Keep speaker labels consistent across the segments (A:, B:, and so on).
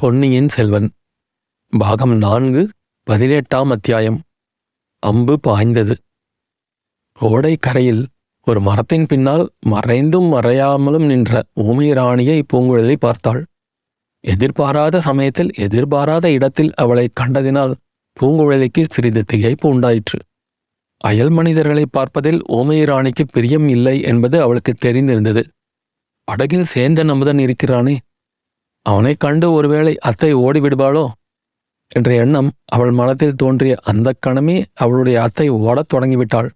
A: பொன்னியின் செல்வன் பாகம் நான்கு பதினெட்டாம் அத்தியாயம். அம்பு பாய்ந்தது. ஓடை கரையில் ஒரு மரத்தின் பின்னால் மறைந்தும் மறையாமலும் நின்ற ஊமை ராணியை பூங்குழலி பார்த்தாள். எதிர்பாராத சமயத்தில் எதிர்பாராத இடத்தில் அவளை கண்டதினால் பூங்குழலிக்கு சிறிது திகைப்பு உண்டாயிற்று அயல் மனிதர்களை பார்ப்பதில் ஊமைராணிக்கு பிரியம் இல்லை என்பது அவளுக்கு தெரிந்திருந்தது. படகில் சேந்தன் அமுதன் இருக்கிறானே அவனைக் கண்டு ஒருவேளை அத்தை ஓடிவிடுவாளோ? என்ற எண்ணம் அவள் மனத்தில் தோன்றிய அந்தக் கணமே அவளுடைய அத்தை ஓடத் தொடங்கிவிட்டாள்.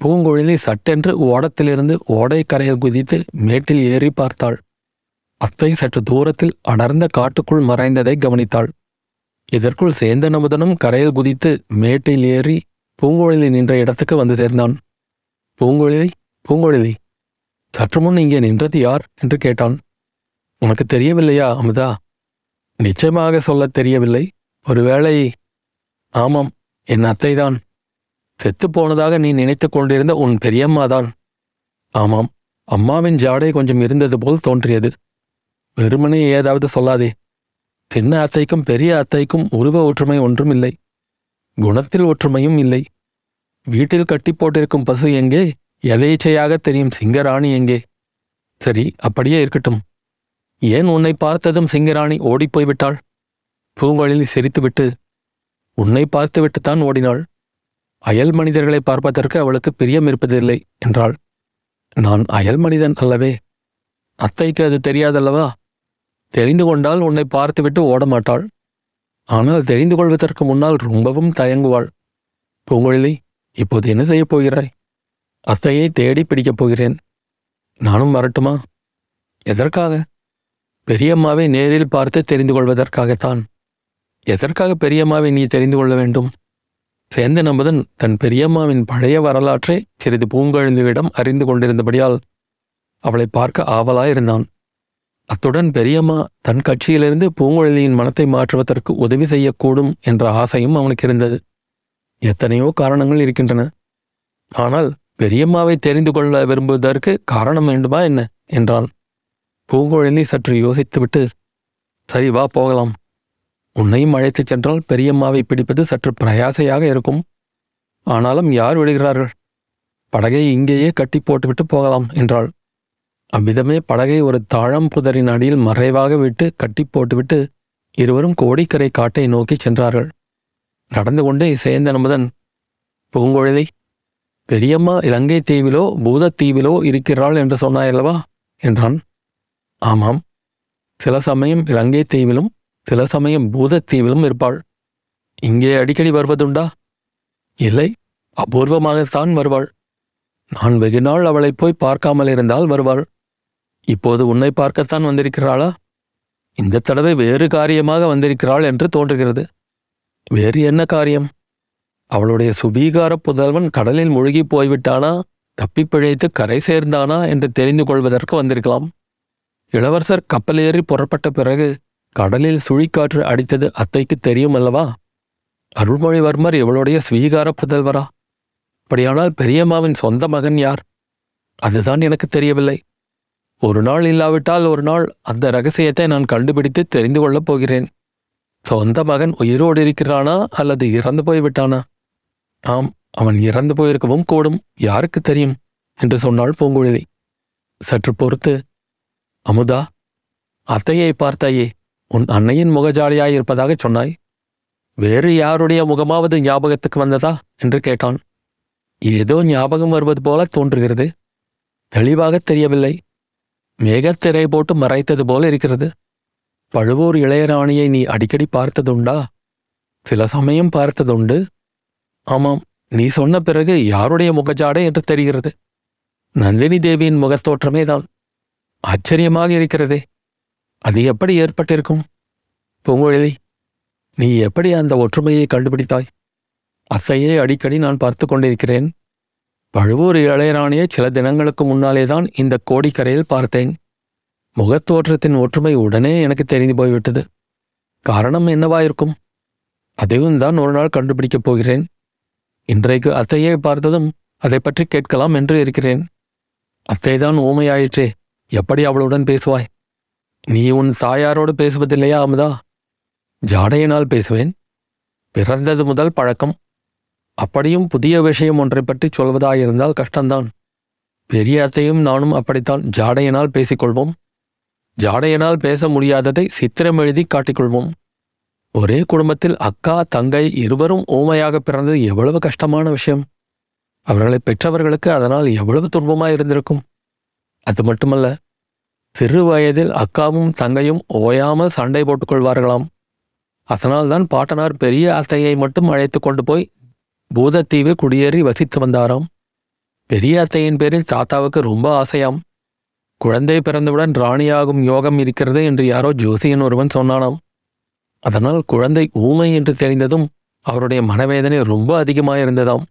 A: பூங்குழலி சட்டென்று ஓடத்திலிருந்து ஓடைக்கரையில் குதித்து மேட்டில் ஏறி பார்த்தாள். அத்தை சற்று தூரத்தில் அடர்ந்த காட்டுக்குள் மறைந்ததை கவனித்தாள். இதற்குள் சேந்த நமுதனும் கரையில் குதித்து மேட்டில் ஏறி பூங்குழலி நின்ற இடத்துக்கு வந்து சேர்ந்தான். பூங்குழலி பூங்குழலி சற்று முன் இங்கே நின்றது யார்? என்று கேட்டான். உனக்கு தெரியவில்லையா அமுதா? நிச்சயமாக சொல்லத் தெரியவில்லை. ஒருவேளை ஆமாம் என் அத்தைதான். செத்துப் போனதாக நீ நினைத்துக் கொண்டிருந்த உன் பெரியம்மாதான். ஆமாம் அம்மாவின் ஜாடை கொஞ்சம் இருந்தது போல் தோன்றியது. வெறுமனே ஏதாவது சொல்லாதே. சின்ன அத்தைக்கும் பெரிய அத்தைக்கும் உருவ ஒற்றுமை ஒன்றும் இல்லை குணத்தில் ஒற்றுமையும் இல்லை. வீட்டில் கட்டி போட்டிருக்கும் பசு எங்கே? எதேச்சையாக தெரியும்? சிங்கராணி எங்கே? சரி அப்படியே இருக்கட்டும். ஏன் உன்னை பார்த்ததும் சிங்கராணி ஓடிப்போய் விட்டாள் பூங்கொழிலி சிரித்துவிட்டு உன்னை பார்த்துவிட்டுத்தான் ஓடினாள். அயல் மனிதர்களை பார்ப்பதற்கு அவளுக்கு பிரியம் இருப்பதில்லை என்றாள். நான் அயல் மனிதன் அல்லவே. அத்தைக்கு அது தெரியாதல்லவா? தெரிந்து கொண்டால் உன்னை பார்த்துவிட்டு ஓடமாட்டாள். ஆனால் தெரிந்து கொள்வதற்கு முன்னால் ரொம்பவும் தயங்குவாள். பூங்கொழிலி இப்போது என்ன செய்யப் போகிறாய்? அத்தையை தேடி பிடிக்கப் போகிறேன். நானும் வரட்டுமா? எதற்காக? பெரியம்மாவை நேரில் பார்த்து தெரிந்து கொள்வதற்காகத்தான் எதற்காக பெரியம்மாவை நீ தெரிந்து கொள்ள வேண்டும்? சேந்த அமுதன் தன் பெரியம்மாவின் பழைய வரலாற்றை சிறிது பூங்கழுந்துவிடம் அறிந்து கொண்டிருந்தபடியால் அவளை பார்க்க ஆவலாயிருந்தான். அத்துடன் பெரியம்மா தன் கட்சியிலிருந்து பூங்குழலியின் மனத்தை மாற்றுவதற்கு உதவி செய்யக்கூடும் என்ற ஆசையும் அவனுக்கு இருந்தது. எத்தனையோ காரணங்கள் இருக்கின்றன. ஆனால் பெரியம்மாவை தெரிந்து கொள்ள விரும்புவதற்கு காரணம் வேண்டுமா என்ன? என்றான். பூங்குழலி சற்று யோசித்துவிட்டு சரி வா போகலாம். உன்னையும் அழைத்துச் சென்றால் பெரியம்மாவை பிடிப்பது சற்று பிரயாசையாக இருக்கும். ஆனாலும் யார் விடுகிறார்கள்? படகை இங்கேயே கட்டி போட்டுவிட்டு போகலாம் என்றாள். அவ்விதமே படகை ஒரு தாழம் புதரின் அடியில் மறைவாக விட்டு கட்டி போட்டுவிட்டு இருவரும் கோடிக்கரை காட்டை நோக்கி சென்றார்கள். நடந்து கொண்டே சேந்தன் அமுதன் பூங்குழலி பெரியம்மா இலங்கை தீவிலோ பூதத்தீவிலோ இருக்கிறாள் என்று சொன்னாயல்லவா? என்றான். ஆமாம். சில சமயம் இலங்கை தீவிலும் சில சமயம் பூதத்தீவிலும் இருப்பாள். இங்கே அடிக்கடி வருவதுண்டா? இல்லை அபூர்வமாகத்தான் வருவாள். நான் வெகுநாள் அவளைப் அவளை போய் பார்க்காமல் இருந்தால் வருவாள். இப்போது உன்னை பார்க்கத்தான் வந்திருக்கிறாளா? இந்த தடவை வேறு காரியமாக வந்திருக்கிறாள் என்று தோன்றுகிறது. வேறு என்ன காரியம்? அவளுடைய சுபீகார புதல்வன் கடலில் முழுகி போய்விட்டானா? தப்பிப் பிழைத்து கரை சேர்ந்தானா என்று தெரிந்து கொள்வதற்கு வந்திருக்கலாம். இளவரசர் கப்பலேறி புறப்பட்ட பிறகு கடலில் சுழிக்காற்று அடித்தது அத்தைக்கு தெரியும் அல்லவா அருள்மொழிவர்மர் இவளுடைய ஸ்வீகார புதல்வரா? அப்படியானால் பெரியம்மாவின் சொந்த மகன் யார்? அதுதான் எனக்கு தெரியவில்லை. ஒரு நாள் இல்லாவிட்டால் ஒரு நாள் அந்த ரகசியத்தை நான் கண்டுபிடித்து தெரிந்து கொள்ளப் போகிறேன். சொந்த மகன் உயிரோடு இருக்கிறானா அல்லது இறந்து போய்விட்டானா? ஆம் அவன் இறந்து போயிருக்கவும் கூடும் யாருக்கு தெரியும்? என்று சொன்னாள் பூங்குழலி. சற்று பொறுத்து அமுதா அத்தையை பார்த்தாயே உன் அன்னையின் முகஜாலியாயிருப்பதாகச் சொன்னாய். வேறு யாருடைய முகமாவது ஞாபகத்துக்கு வந்ததா? என்று கேட்டான். ஏதோ ஞாபகம் வருவது போல தோன்றுகிறது. தெளிவாகத் தெரியவில்லை. மேகத்திரை போட்டு மறைத்தது போல இருக்கிறது. பழுவூர் இளையராணியை நீ அடிக்கடி பார்த்ததுண்டா? சில சமயம் பார்த்ததுண்டு. ஆமாம் நீ சொன்ன பிறகு யாருடைய முகஜாடை என்று தெரிகிறது. நந்தினி தேவியின் முகத்தோற்றமே தான். ஆச்சரியமாக இருக்கிறதே. அது எப்படி ஏற்பட்டிருக்கும்? பூங்குழலி நீ எப்படி அந்த ஒற்றுமையை கண்டுபிடித்தாய்? அத்தையே அடிக்கடி நான் பார்த்து கொண்டிருக்கிறேன். பழுவூர் இளையராணியை சில தினங்களுக்கு முன்னாலே தான் இந்த கோடிக்கரையில் பார்த்தேன். முகத்தோற்றத்தின் ஒற்றுமை உடனே எனக்கு தெரிந்து போய்விட்டது. காரணம் என்னவாயிருக்கும்? அதையும் தான் ஒரு நாள் கண்டுபிடிக்கப் போகிறேன். இன்றைக்கு அத்தையை பார்த்ததும் அதை பற்றி கேட்கலாம் என்று இருக்கிறேன். அத்தைதான் ஊமையாயிற்றே. எப்படி அவளுடன் பேசுவாய்? நீ உன் தாயாரோடு பேசுவதில்லையா அமுதா? ஜாடையினால் பேசுவேன். பிறந்தது முதல் பழக்கம். அப்படியும் புதிய விஷயம் ஒன்றை பற்றி சொல்வதாயிருந்தால் கஷ்டம்தான். பெரிய அத்தையும் நானும் அப்படித்தான் ஜாடையினால் பேசிக்கொள்வோம். ஜாடையினால் பேச முடியாததை சித்திரம் எழுதி காட்டிக்கொள்வோம். ஒரே குடும்பத்தில் அக்கா தங்கை இருவரும் ஊமையாக பிறந்தது எவ்வளவு கஷ்டமான விஷயம். அவர்களை பெற்றவர்களுக்கு அதனால் எவ்வளவு துன்பமாக இருந்திருக்கும் அது மட்டுமல்ல சிறு வயதில் அக்காவும் தங்கையும் ஓயாமல் சண்டை போட்டுக்கொள்வார்களாம். அதனால்தான் பாட்டனார் பெரிய அத்தையை மட்டும் அழைத்து கொண்டு போய் பூதத்தீவு குடியேறி வசித்து வந்தாராம். பெரிய அத்தையின் பேரில் தாத்தாவுக்கு ரொம்ப ஆசையாம். குழந்தை பிறந்தவுடன் ராணியாகும் யோகம் இருக்கிறது என்று யாரோ ஜோசியன் ஒருவன் சொன்னானாம். அதனால் குழந்தை ஊமை என்று தெரிந்ததும் அவருடைய மனவேதனை ரொம்ப அதிகமாயிருந்ததாம்.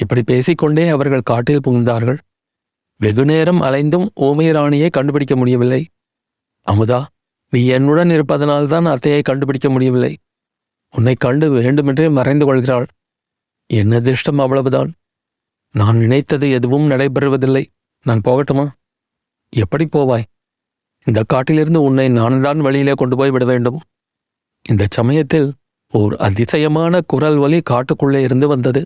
A: இப்படி பேசிக்கொண்டே அவர்கள் காட்டில் புகுந்தார்கள். வெகுநேரம் அலைந்தும் ஊமை ராணியை கண்டுபிடிக்க முடியவில்லை. அமுதா நீ என்னுடன் இருப்பதனால்தான் அத்தையை கண்டுபிடிக்க முடியவில்லை. உன்னை கண்டு வேண்டுமென்றே மறைந்து கொள்கிறாள். என்ன அதிர்ஷ்டம் அவ்வளவுதான்? நான் நினைத்தது எதுவும் நடைபெறுவதில்லை. நான் போகட்டுமா? எப்படி போவாய்? இந்த காட்டிலிருந்து உன்னை நான் தான் வெளியிலே கொண்டு போய் விட வேண்டும். இந்த சமயத்தில் ஓர் அதிசயமான குரல் ஒலி காட்டுக்குள்ளே இருந்து வந்தது.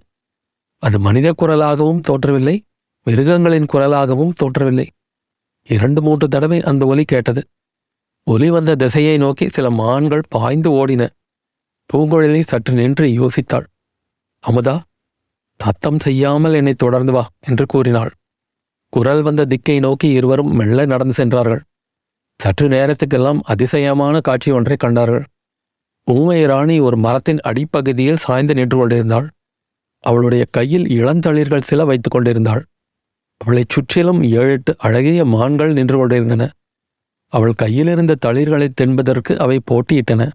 A: அது மனித குரலாகவும் தோற்றவில்லை மிருகங்களின் குரலாகவும் தோற்றவில்லை இரண்டு மூன்று தடவை அந்த ஒலி கேட்டது. ஒலி வந்த திசையை நோக்கி சில மான்கள் பாய்ந்து ஓடின. பூங்குழலி சற்று நின்று யோசித்தாள். அமுதா தத்தம் செய்யாமல் என்னை தொடர்ந்து வா என்று கூறினாள். குரல் வந்த திக்கை நோக்கி இருவரும் மெல்ல நடந்து சென்றார்கள். சற்று நேரத்துக்கெல்லாம் அதிசயமான காட்சி ஒன்றை கண்டார்கள். ஊமை ராணி ஒரு மரத்தின் அடிப்பகுதியில் சாய்ந்து நின்று கொண்டிருந்தாள். அவளுடைய கையில் இளந்தளிர்கள் சில வைத்துக் கொண்டிருந்தாள். அவளைச் சுற்றிலும் ஏழெட்டு அழகிய மான்கள் நின்று கொண்டிருந்தன. அவள் கையிலிருந்த தளிர்களை தின்பதற்கு அவை போட்டியிட்டன.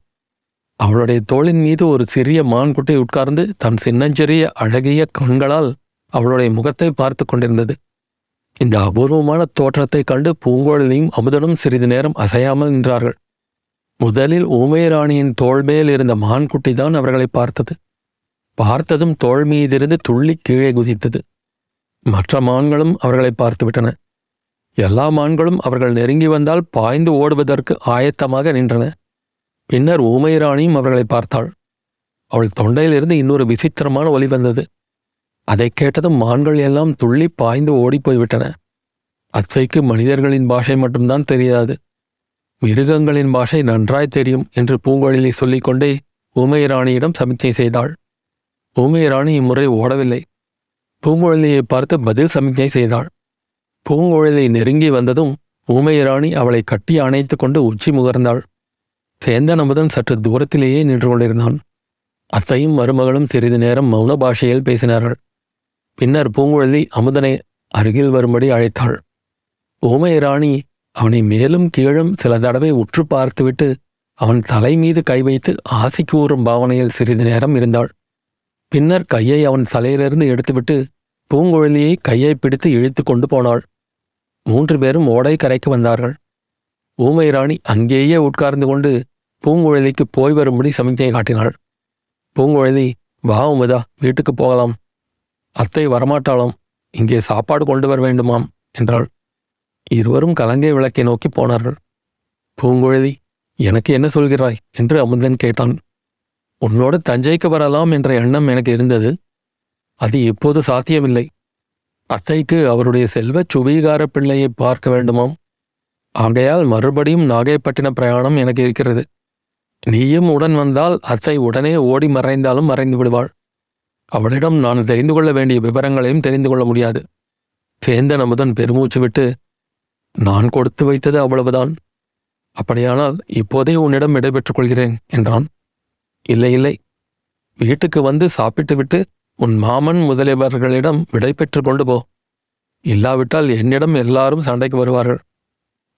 A: அவளுடைய தோளின் மீது ஒரு சிறிய மான்குட்டி உட்கார்ந்து தன் சின்னஞ்சிறிய அழகிய கண்களால் அவளுடைய முகத்தை பார்த்து கொண்டிருந்தது. இந்த அபூர்வமான தோற்றத்தைக் கண்டு பூங்கோழலியும் அமுதனும் சிறிது நேரம் அசையாமல் நின்றார்கள். முதலில் ஊமைராணியின் தோள் மேல் இருந்த மான்குட்டி தான் அவர்களை பார்த்தது. பார்த்ததும் தோள் மீதிருந்து துள்ளி கீழே குதித்தது. மற்ற மான்களும் அவர்களை பார்த்துவிட்டன. எல்லா மான்களும் அவர்கள் நெருங்கி வந்தால் பாய்ந்து ஓடுவதற்கு ஆயத்தமாக நின்றன. பின்னர் ஊமைராணியும் அவர்களை பார்த்தாள். அவள் தொண்டையிலிருந்து இன்னொரு விசித்திரமான ஒலி வந்தது. அதைக் கேட்டதும் மான்கள் எல்லாம் துள்ளி பாய்ந்து ஓடிப்போய்விட்டன அத்தைக்கு மனிதர்களின் பாஷை மட்டும்தான் தெரியாது. மிருகங்களின் பாஷை நன்றாய் தெரியும் என்று பூங்கொழிலை சொல்லிக்கொண்டே ஊமையராணியிடம் சமிச்சை செய்தாள். ஊமையராணி இம்முறை ஓடவில்லை. பூங்குழலியை பார்த்து பதில் சமிக்ஞை செய்தாள். பூங்குழலி நெருங்கி வந்ததும் ஊமையராணி அவளை கட்டி அணைத்து கொண்டு உச்சி முகர்ந்தாள். சேந்தன் அமுதன் சற்று தூரத்திலேயே நின்று கொண்டிருந்தான். அத்தையும் மருமகளும் சிறிது நேரம் மௌன பாஷையில் பேசினார்கள். பின்னர் பூங்குழலி அமுதனை அருகில் வரும்படி அழைத்தாள். ஊமையராணி அவனை மேலும் கீழும் சில தடவை உற்று பார்த்துவிட்டு அவன் தலை மீது கை வைத்து ஆசி கூறும் பாவனையில் சிறிது நேரம் இருந்தாள். பின்னர் கையை அவன் தலையிலிருந்து எடுத்துவிட்டு பூங்குழலியை கையை பிடித்து இழுத்து கொண்டு போனாள். மூன்று பேரும் ஓடை கரைக்கு வந்தார்கள். ஊமை ராணி அங்கேயே உட்கார்ந்து கொண்டு பூங்குழலிக்கு போய் வரும்படி சமிக்ஞை காட்டினாள். பூங்குழலி வா உமுதா வீட்டுக்கு போகலாம். அத்தை வரமாட்டாளாம். இங்கே சாப்பாடு கொண்டு வர வேண்டுமாம் என்றாள். இருவரும் கலங்கை விளக்கை நோக்கி போனார்கள். பூங்குழலி எனக்கு என்ன சொல்கிறாய்? என்று அமுதன் கேட்டான். உன்னோடு தஞ்சைக்கு வரலாம் என்ற எண்ணம் எனக்கு இருந்தது. அது இப்போது சாத்தியமில்லை. அத்தைக்கு அவருடைய செல்வச் சுபீகார பிள்ளையை பார்க்க வேண்டுமாம். ஆகையால் மறுபடியும் நாகைப்பட்டின பிரயாணம் எனக்கு இருக்கிறது. நீயும் உடன் வந்தால் அத்தை உடனே ஓடி மறைந்தாலும் மறைந்து விடுவாள். அவளிடம் நான் தெரிந்து கொள்ள வேண்டிய விவரங்களையும் தெரிந்து கொள்ள முடியாது. சேந்தன் அமுதன் பெருமூச்சு விட்டு நான் கொடுத்து வைத்தது அவ்வளவுதான். அப்படியானால் இப்போதே உன்னிடம் விடைபெற்றுக் கொள்கிறேன் என்றான். இல்லை இல்லை. வீட்டுக்கு வந்து சாப்பிட்டுவிட்டு உன் மாமன் முதலியவர்களிடம் விடை பெற்று கொண்டு போ. இல்லாவிட்டால் என்னிடம் எல்லாரும் சண்டைக்கு வருவார்கள்.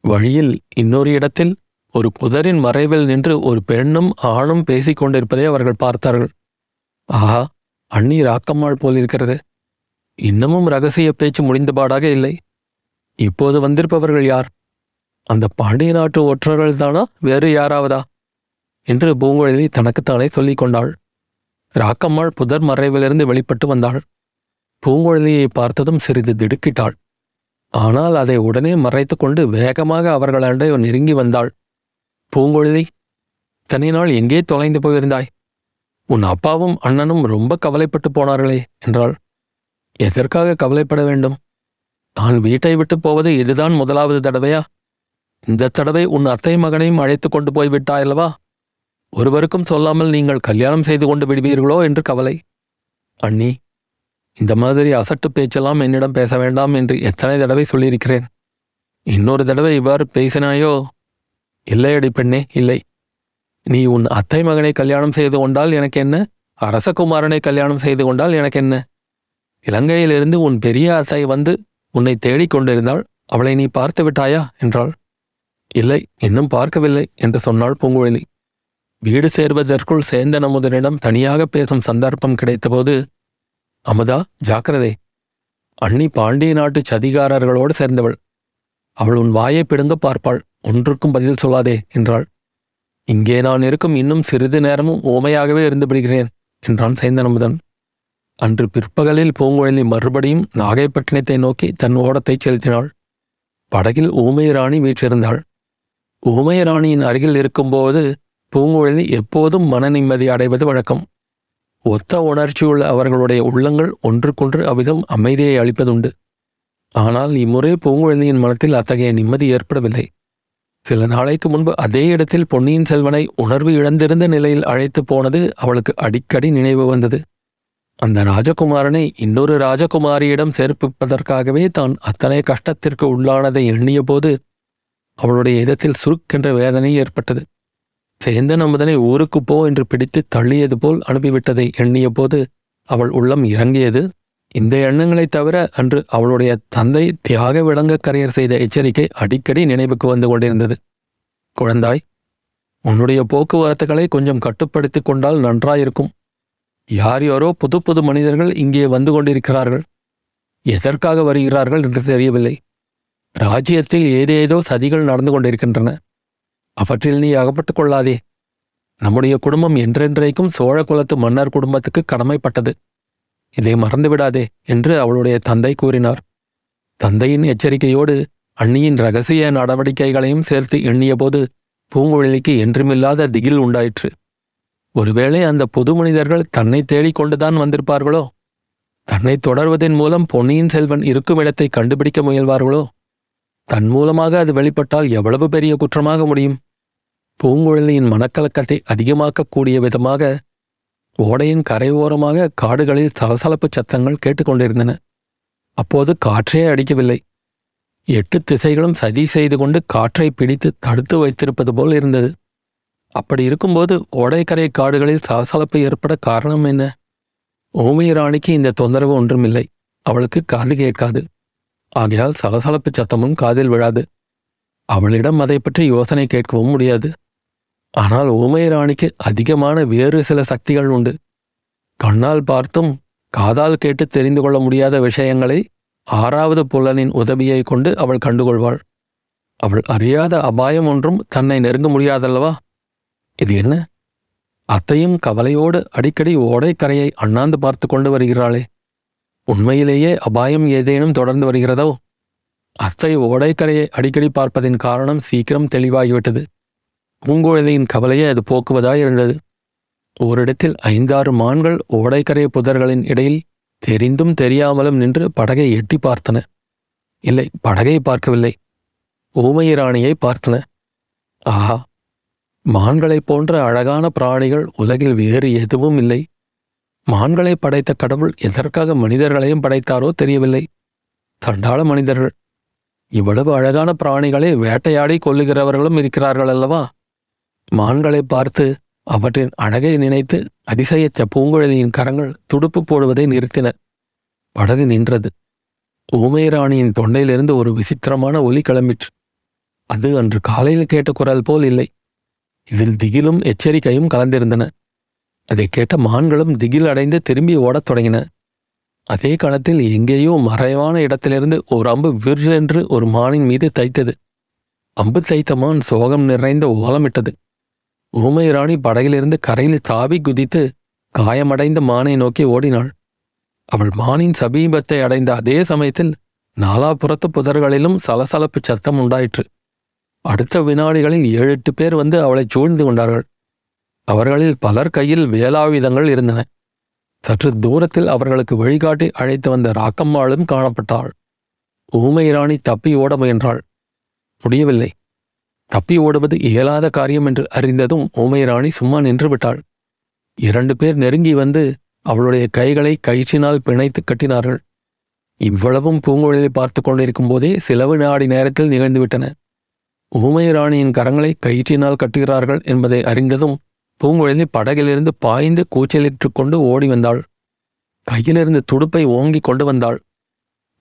A: வழியில் இன்னொரு இடத்தில் ஒரு புதரின் மறைவில் நின்று ஒரு பெண்ணும் ஆணும் பேசிக் கொண்டிருப்பதை அவர்கள் பார்த்தார்கள். ஆஹா அண்ணி ராக்கம்மாள் போல் இருக்கிறது. இன்னமும் ரகசிய பேச்சு முடிந்தபாடாக இல்லை. இப்போது வந்திருப்பவர்கள் யார்? அந்த பாண்டிய நாட்டு ஒற்றர்கள் தானா வேறு யாராவதா? என்று பூங்குழலி தனக்குத்தானே சொல்லிக் கொண்டாள். ராக்கம்மாள் புதர் மறைவிலிருந்து வெளிப்பட்டு வந்தாள். பூங்குழலியை பார்த்ததும் சிறிது திடுக்கிட்டாள். ஆனால் அதை உடனே மறைத்து கொண்டு வேகமாக அவர்களாண்டே நெருங்கி வந்தாள். பூங்குழலி தனி நாள் எங்கே தொலைந்து போயிருந்தாய்? உன் அப்பாவும் அண்ணனும் ரொம்ப கவலைப்பட்டு போனார்களே என்றாள். எதற்காக கவலைப்பட வேண்டும்? நான் வீட்டை விட்டு போவது இதுதான் முதலாவது தடவையா? இந்த தடவை உன் அத்தை மகனையும் அழைத்து கொண்டு போய் விட்டாயல்லவா ஒருவருக்கும் சொல்லாமல் நீங்கள் கல்யாணம் செய்து கொண்டு விடுவீர்களோ என்று கவலை. அண்ணி இந்த மாதிரி அசட்டு பேச்செல்லாம் என்னிடம் பேச வேண்டாம் என்று எத்தனை தடவை சொல்லியிருக்கிறேன். இன்னொரு தடவை இவ்வாறு பேசினாயோ? இல்லையடி பெண்ணே இல்லை. நீ உன் அத்தை மகனை கல்யாணம் செய்து கொண்டால் எனக்கு என்ன? அரசகுமாரனை கல்யாணம் செய்து கொண்டால் எனக்கு என்ன? இலங்கையிலிருந்து உன் பெரிய அத்தை வந்து உன்னை தேடிக் கொண்டிருந்தாள் அவளை நீ பார்த்து விட்டாயா? என்றாள். இல்லை இன்னும் பார்க்கவில்லை என்று சொன்னாள் பூங்குழலி. வீடு சேர்வதற்குள் சேந்தன் அமுதனிடம் தனியாக பேசும் சந்தர்ப்பம் கிடைத்தபோது அமுதா ஜாக்கிரதை. அண்ணி பாண்டிய நாட்டு சதிகாரர்களோடு சேர்ந்தவள். அவள் உன் வாயை பிடுங்க பார்ப்பாள். ஒன்றுக்கும் பதில் சொல்லாதே என்றாள். இங்கே நான் இருக்கும் இன்னும் சிறிது நேரமும் ஓமையாகவே இருந்து விடுகிறேன் என்றான் சேந்தனமுதன் அன்று பிற்பகலில் பூங்குழலி மறுபடியும் நாகைப்பட்டினத்தை நோக்கி தன் ஓடத்தைச் செலுத்தினாள். படகில் ஊமை ராணி வீற்றிருந்தாள். ஊமை ராணியின் அருகில் இருக்கும்போது பூங்குழலி எப்போதும் மன நிம்மதி அடைவது வழக்கம். ஒத்த உணர்ச்சியுள்ள அவர்களுடைய உள்ளங்கள் ஒன்றுக்கொன்று அவ்விதம் அமைதியை அளிப்பதுண்டு. ஆனால் இம்முறை பூங்குழலியின் மனத்தில் அத்தகைய நிம்மதி ஏற்படவில்லை. சில நாளைக்கு முன்பு அதே இடத்தில் பொன்னியின் செல்வனை உணர்வு இழந்திருந்த நிலையில் அழைத்து போனது அவளுக்கு அடிக்கடி நினைவு வந்தது. அந்த ராஜகுமாரனை இன்னொரு ராஜகுமாரியிடம் சேர்ப்பிப்பதற்காகவே தான் அத்தனை கஷ்டத்திற்கு உள்ளானதை எண்ணியபோது அவளுடைய இதத்தில் சுருக்கென்ற வேதனை ஏற்பட்டது. சேந்தன் அமுதனை ஊருக்கு போ என்று பிடித்து தள்ளியது போல் அனுப்பிவிட்டதை எண்ணியபோது அவள் உள்ளம் இறங்கியது. இந்த எண்ணங்களைத் தவிர அன்று அவளுடைய தந்தை தியாக விளங்க கரையர் செய்த எச்சரிக்கை அடிக்கடி நினைவுக்கு வந்து கொண்டிருந்தது. குழந்தாய் உன்னுடைய போக்குவரத்துகளை கொஞ்சம் கட்டுப்படுத்திக் கொண்டால் நன்றாயிருக்கும். யார் யாரோ புது புது மனிதர்கள் இங்கே வந்து கொண்டிருக்கிறார்கள். எதற்காக வருகிறார்கள் என்று தெரியவில்லை. ராஜ்யத்தில் ஏதேதோ சதிகள் நடந்து கொண்டிருக்கின்றன. அவற்றில் நீ அகப்பட்டுக் கொள்ளாதே. நம்முடைய குடும்பம் என்றென்றைக்கும் சோழ குலத்து மன்னர் குடும்பத்துக்கு கடமைப்பட்டது. இதை மறந்துவிடாதே என்று அவளுடைய தந்தை கூறினார். தந்தையின் எச்சரிக்கையோடு அண்ணியின் ரகசிய நடவடிக்கைகளையும் சேர்த்து எண்ணியபோது பூங்குழலிக்கு என்றுமில்லாத திகில் உண்டாயிற்று. ஒருவேளை அந்த புது மனிதர்கள் தன்னை தேடிக்கொண்டுதான் வந்திருப்பார்களோ? தன்னை தொடர்வதன் மூலம் பொன்னியின் செல்வன் இருக்கும் இடத்தை கண்டுபிடிக்க முயல்வார்களோ? தன் மூலமாக அது வெளிப்பட்டால் எவ்வளவு பெரிய குற்றமாக முடியும்? பூங்குழலியின் மனக்கலக்கத்தை அதிகமாக்கக்கூடிய விதமாக ஓடையின் கரையோரமாக காடுகளில் சலசலப்பு சத்தங்கள் கேட்டுக்கொண்டிருந்தன. அப்போது காற்றே அடிக்கவில்லை. எட்டு திசைகளும் சதி செய்து கொண்டு காற்றை பிடித்து தடுத்து வைத்திருப்பது போல் இருந்தது. அப்படி இருக்கும்போது ஓடைக்கரை காடுகளில் சலசலப்பு ஏற்பட காரணம் என்ன? ஓமிய ராணிக்கு இந்த தொந்தரவு ஒன்றுமில்லை. அவளுக்கு காது கேட்காது. ஆகையால் சலசலப்பு சத்தமும் காதில் விழாது. அவளிடம் அதை பற்றி யோசனை கேட்கவும் முடியாது. ஆனால் ஊமை ராணிக்கு அதிகமான வேறு சில சக்திகள் உண்டு. கண்ணால் பார்த்தும் காதால் கேட்டு தெரிந்து கொள்ள முடியாத விஷயங்களை ஆறாவது புலனின் உதவியை கொண்டு அவள் கண்டுகொள்வாள். அவள் அறியாத அபாயம் ஒன்றும் தன்னை நெருங்க முடியாதல்லவா? இது என்ன? அத்தையும் கவலையோடு அடிக்கடி ஓடைக்கரையை அண்ணாந்து பார்த்து கொண்டு வருகிறாளே. உண்மையிலேயே அபாயம் ஏதேனும் தொடர்ந்து வருகிறதோ? அத்தை ஓடைக்கரையை அடிக்கடி பார்ப்பதின் காரணம் சீக்கிரம் தெளிவாகிவிட்டது. பூங்குழலியின் கவலையை அது போக்குவதாய் இருந்தது. ஓரிடத்தில் ஐந்தாறு மான்கள் ஓடைக்கரை புதர்களின் இடையில் தெரிந்தும் தெரியாமலும் நின்று படகை எட்டி பார்த்தன. இல்லை படகை பார்க்கவில்லை. ஊமையராணியை பார்த்தன. ஆஹா மான்களைப் போன்ற அழகான பிராணிகள் உலகில் வேறு எதுவும் இல்லை. மான்களை படைத்த கடவுள் எதற்காக மனிதர்களையும் படைத்தாரோ தெரியவில்லை. தண்டாள மனிதர்கள். இவ்வளவு அழகான பிராணிகளை வேட்டையாடி கொல்லுகிறவர்களும் இருக்கிறார்கள் அல்லவா? மான்களை பார்த்து அவற்றின் அழகை நினைத்து அதிசயத்த பூங்குழலியின் கரங்கள் துடுப்பு போடுவதை நிறுத்தின. படகு நின்றது. ஊமைராணியின் தொண்டையிலிருந்து ஒரு விசித்திரமான ஒலி கிளம்பிற்று. அது அன்று காலையில் கேட்ட குரல் போல் இல்லை. இதில் திகிலும் எச்சரிக்கையும் கலந்திருந்தன. அதை கேட்ட மான்களும் திகில் அடைந்து திரும்பி ஓடத் தொடங்கின அதே காலத்தில் எங்கேயோ மறைவான இடத்திலிருந்து ஒரு அம்பு விற்றென்று ஒரு மானின் மீது தைத்தது. அம்பு தைத்த மான் சோகம் நிறைந்த ஓலமிட்டது. ஊமை ராணி படகிலிருந்து கரையில் தாவி குதித்து காயமடைந்த மானை நோக்கி ஓடினாள். அவள் மானின் சமீபத்தை அடைந்த அதே சமயத்தில் நாலாபுறத்து புதர்களிலும் சலசலப்பு சத்தம் உண்டாயிற்று. அடுத்த வினாடிகளில் ஏழு எட்டு பேர் வந்து அவளை சூழ்ந்து கொண்டார்கள். அவர்களில் பலர் கையில் வேலாயுதங்கள் இருந்தன. சற்று தூரத்தில் அவர்களுக்கு வழிகாட்டி அழைத்து வந்த ராக்கம்மாளும் காணப்பட்டாள். ஊமை ராணி தப்பி ஓட முயன்றாள். முடியவில்லை. தப்பி ஓடுவது இயலாத காரியம் என்று அறிந்ததும் ஊமை ராணி சும்மா நின்று விட்டாள். இரண்டு பேர் நெருங்கி வந்து அவளுடைய கைகளை கயிற்றினால் பிணைத்து கட்டினார்கள். இவ்வளவும் பூங்குழலை பார்த்து கொண்டிருக்கும் போதே சிலவு நாடி நேரத்தில் நிகழ்ந்துவிட்டன. ஊமை ராணியின் கரங்களை கயிற்றினால் கட்டுகிறார்கள் என்பதை அறிந்ததும் பூங்குழலி படகிலிருந்து பாய்ந்து கூச்சலிட்டு கொண்டு ஓடி வந்தாள். கையிலிருந்து துடுப்பை ஓங்கி கொண்டு வந்தாள்.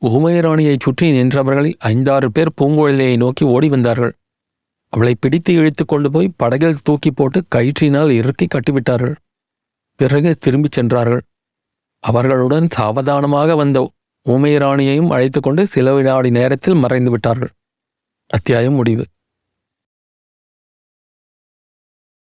A: ஊமையராணியைச் சுற்றி நின்றவர்களில் ஐந்தாறு பேர் பூங்குழலியை நோக்கி ஓடி வந்தார்கள். அவளை பிடித்து இழுத்து கொண்டு போய் படகில் தூக்கி போட்டு கயிற்றினால் இறுக்கி கட்டிவிட்டார்கள். பிறகு திரும்பிச் சென்றார்கள். அவர்களுடன் சாவதானமாக வந்த ஊமையராணியையும் அழைத்து கொண்டு சில வினாடி நேரத்தில் மறைந்து விட்டார்கள். அத்தியாயம் முடிவு.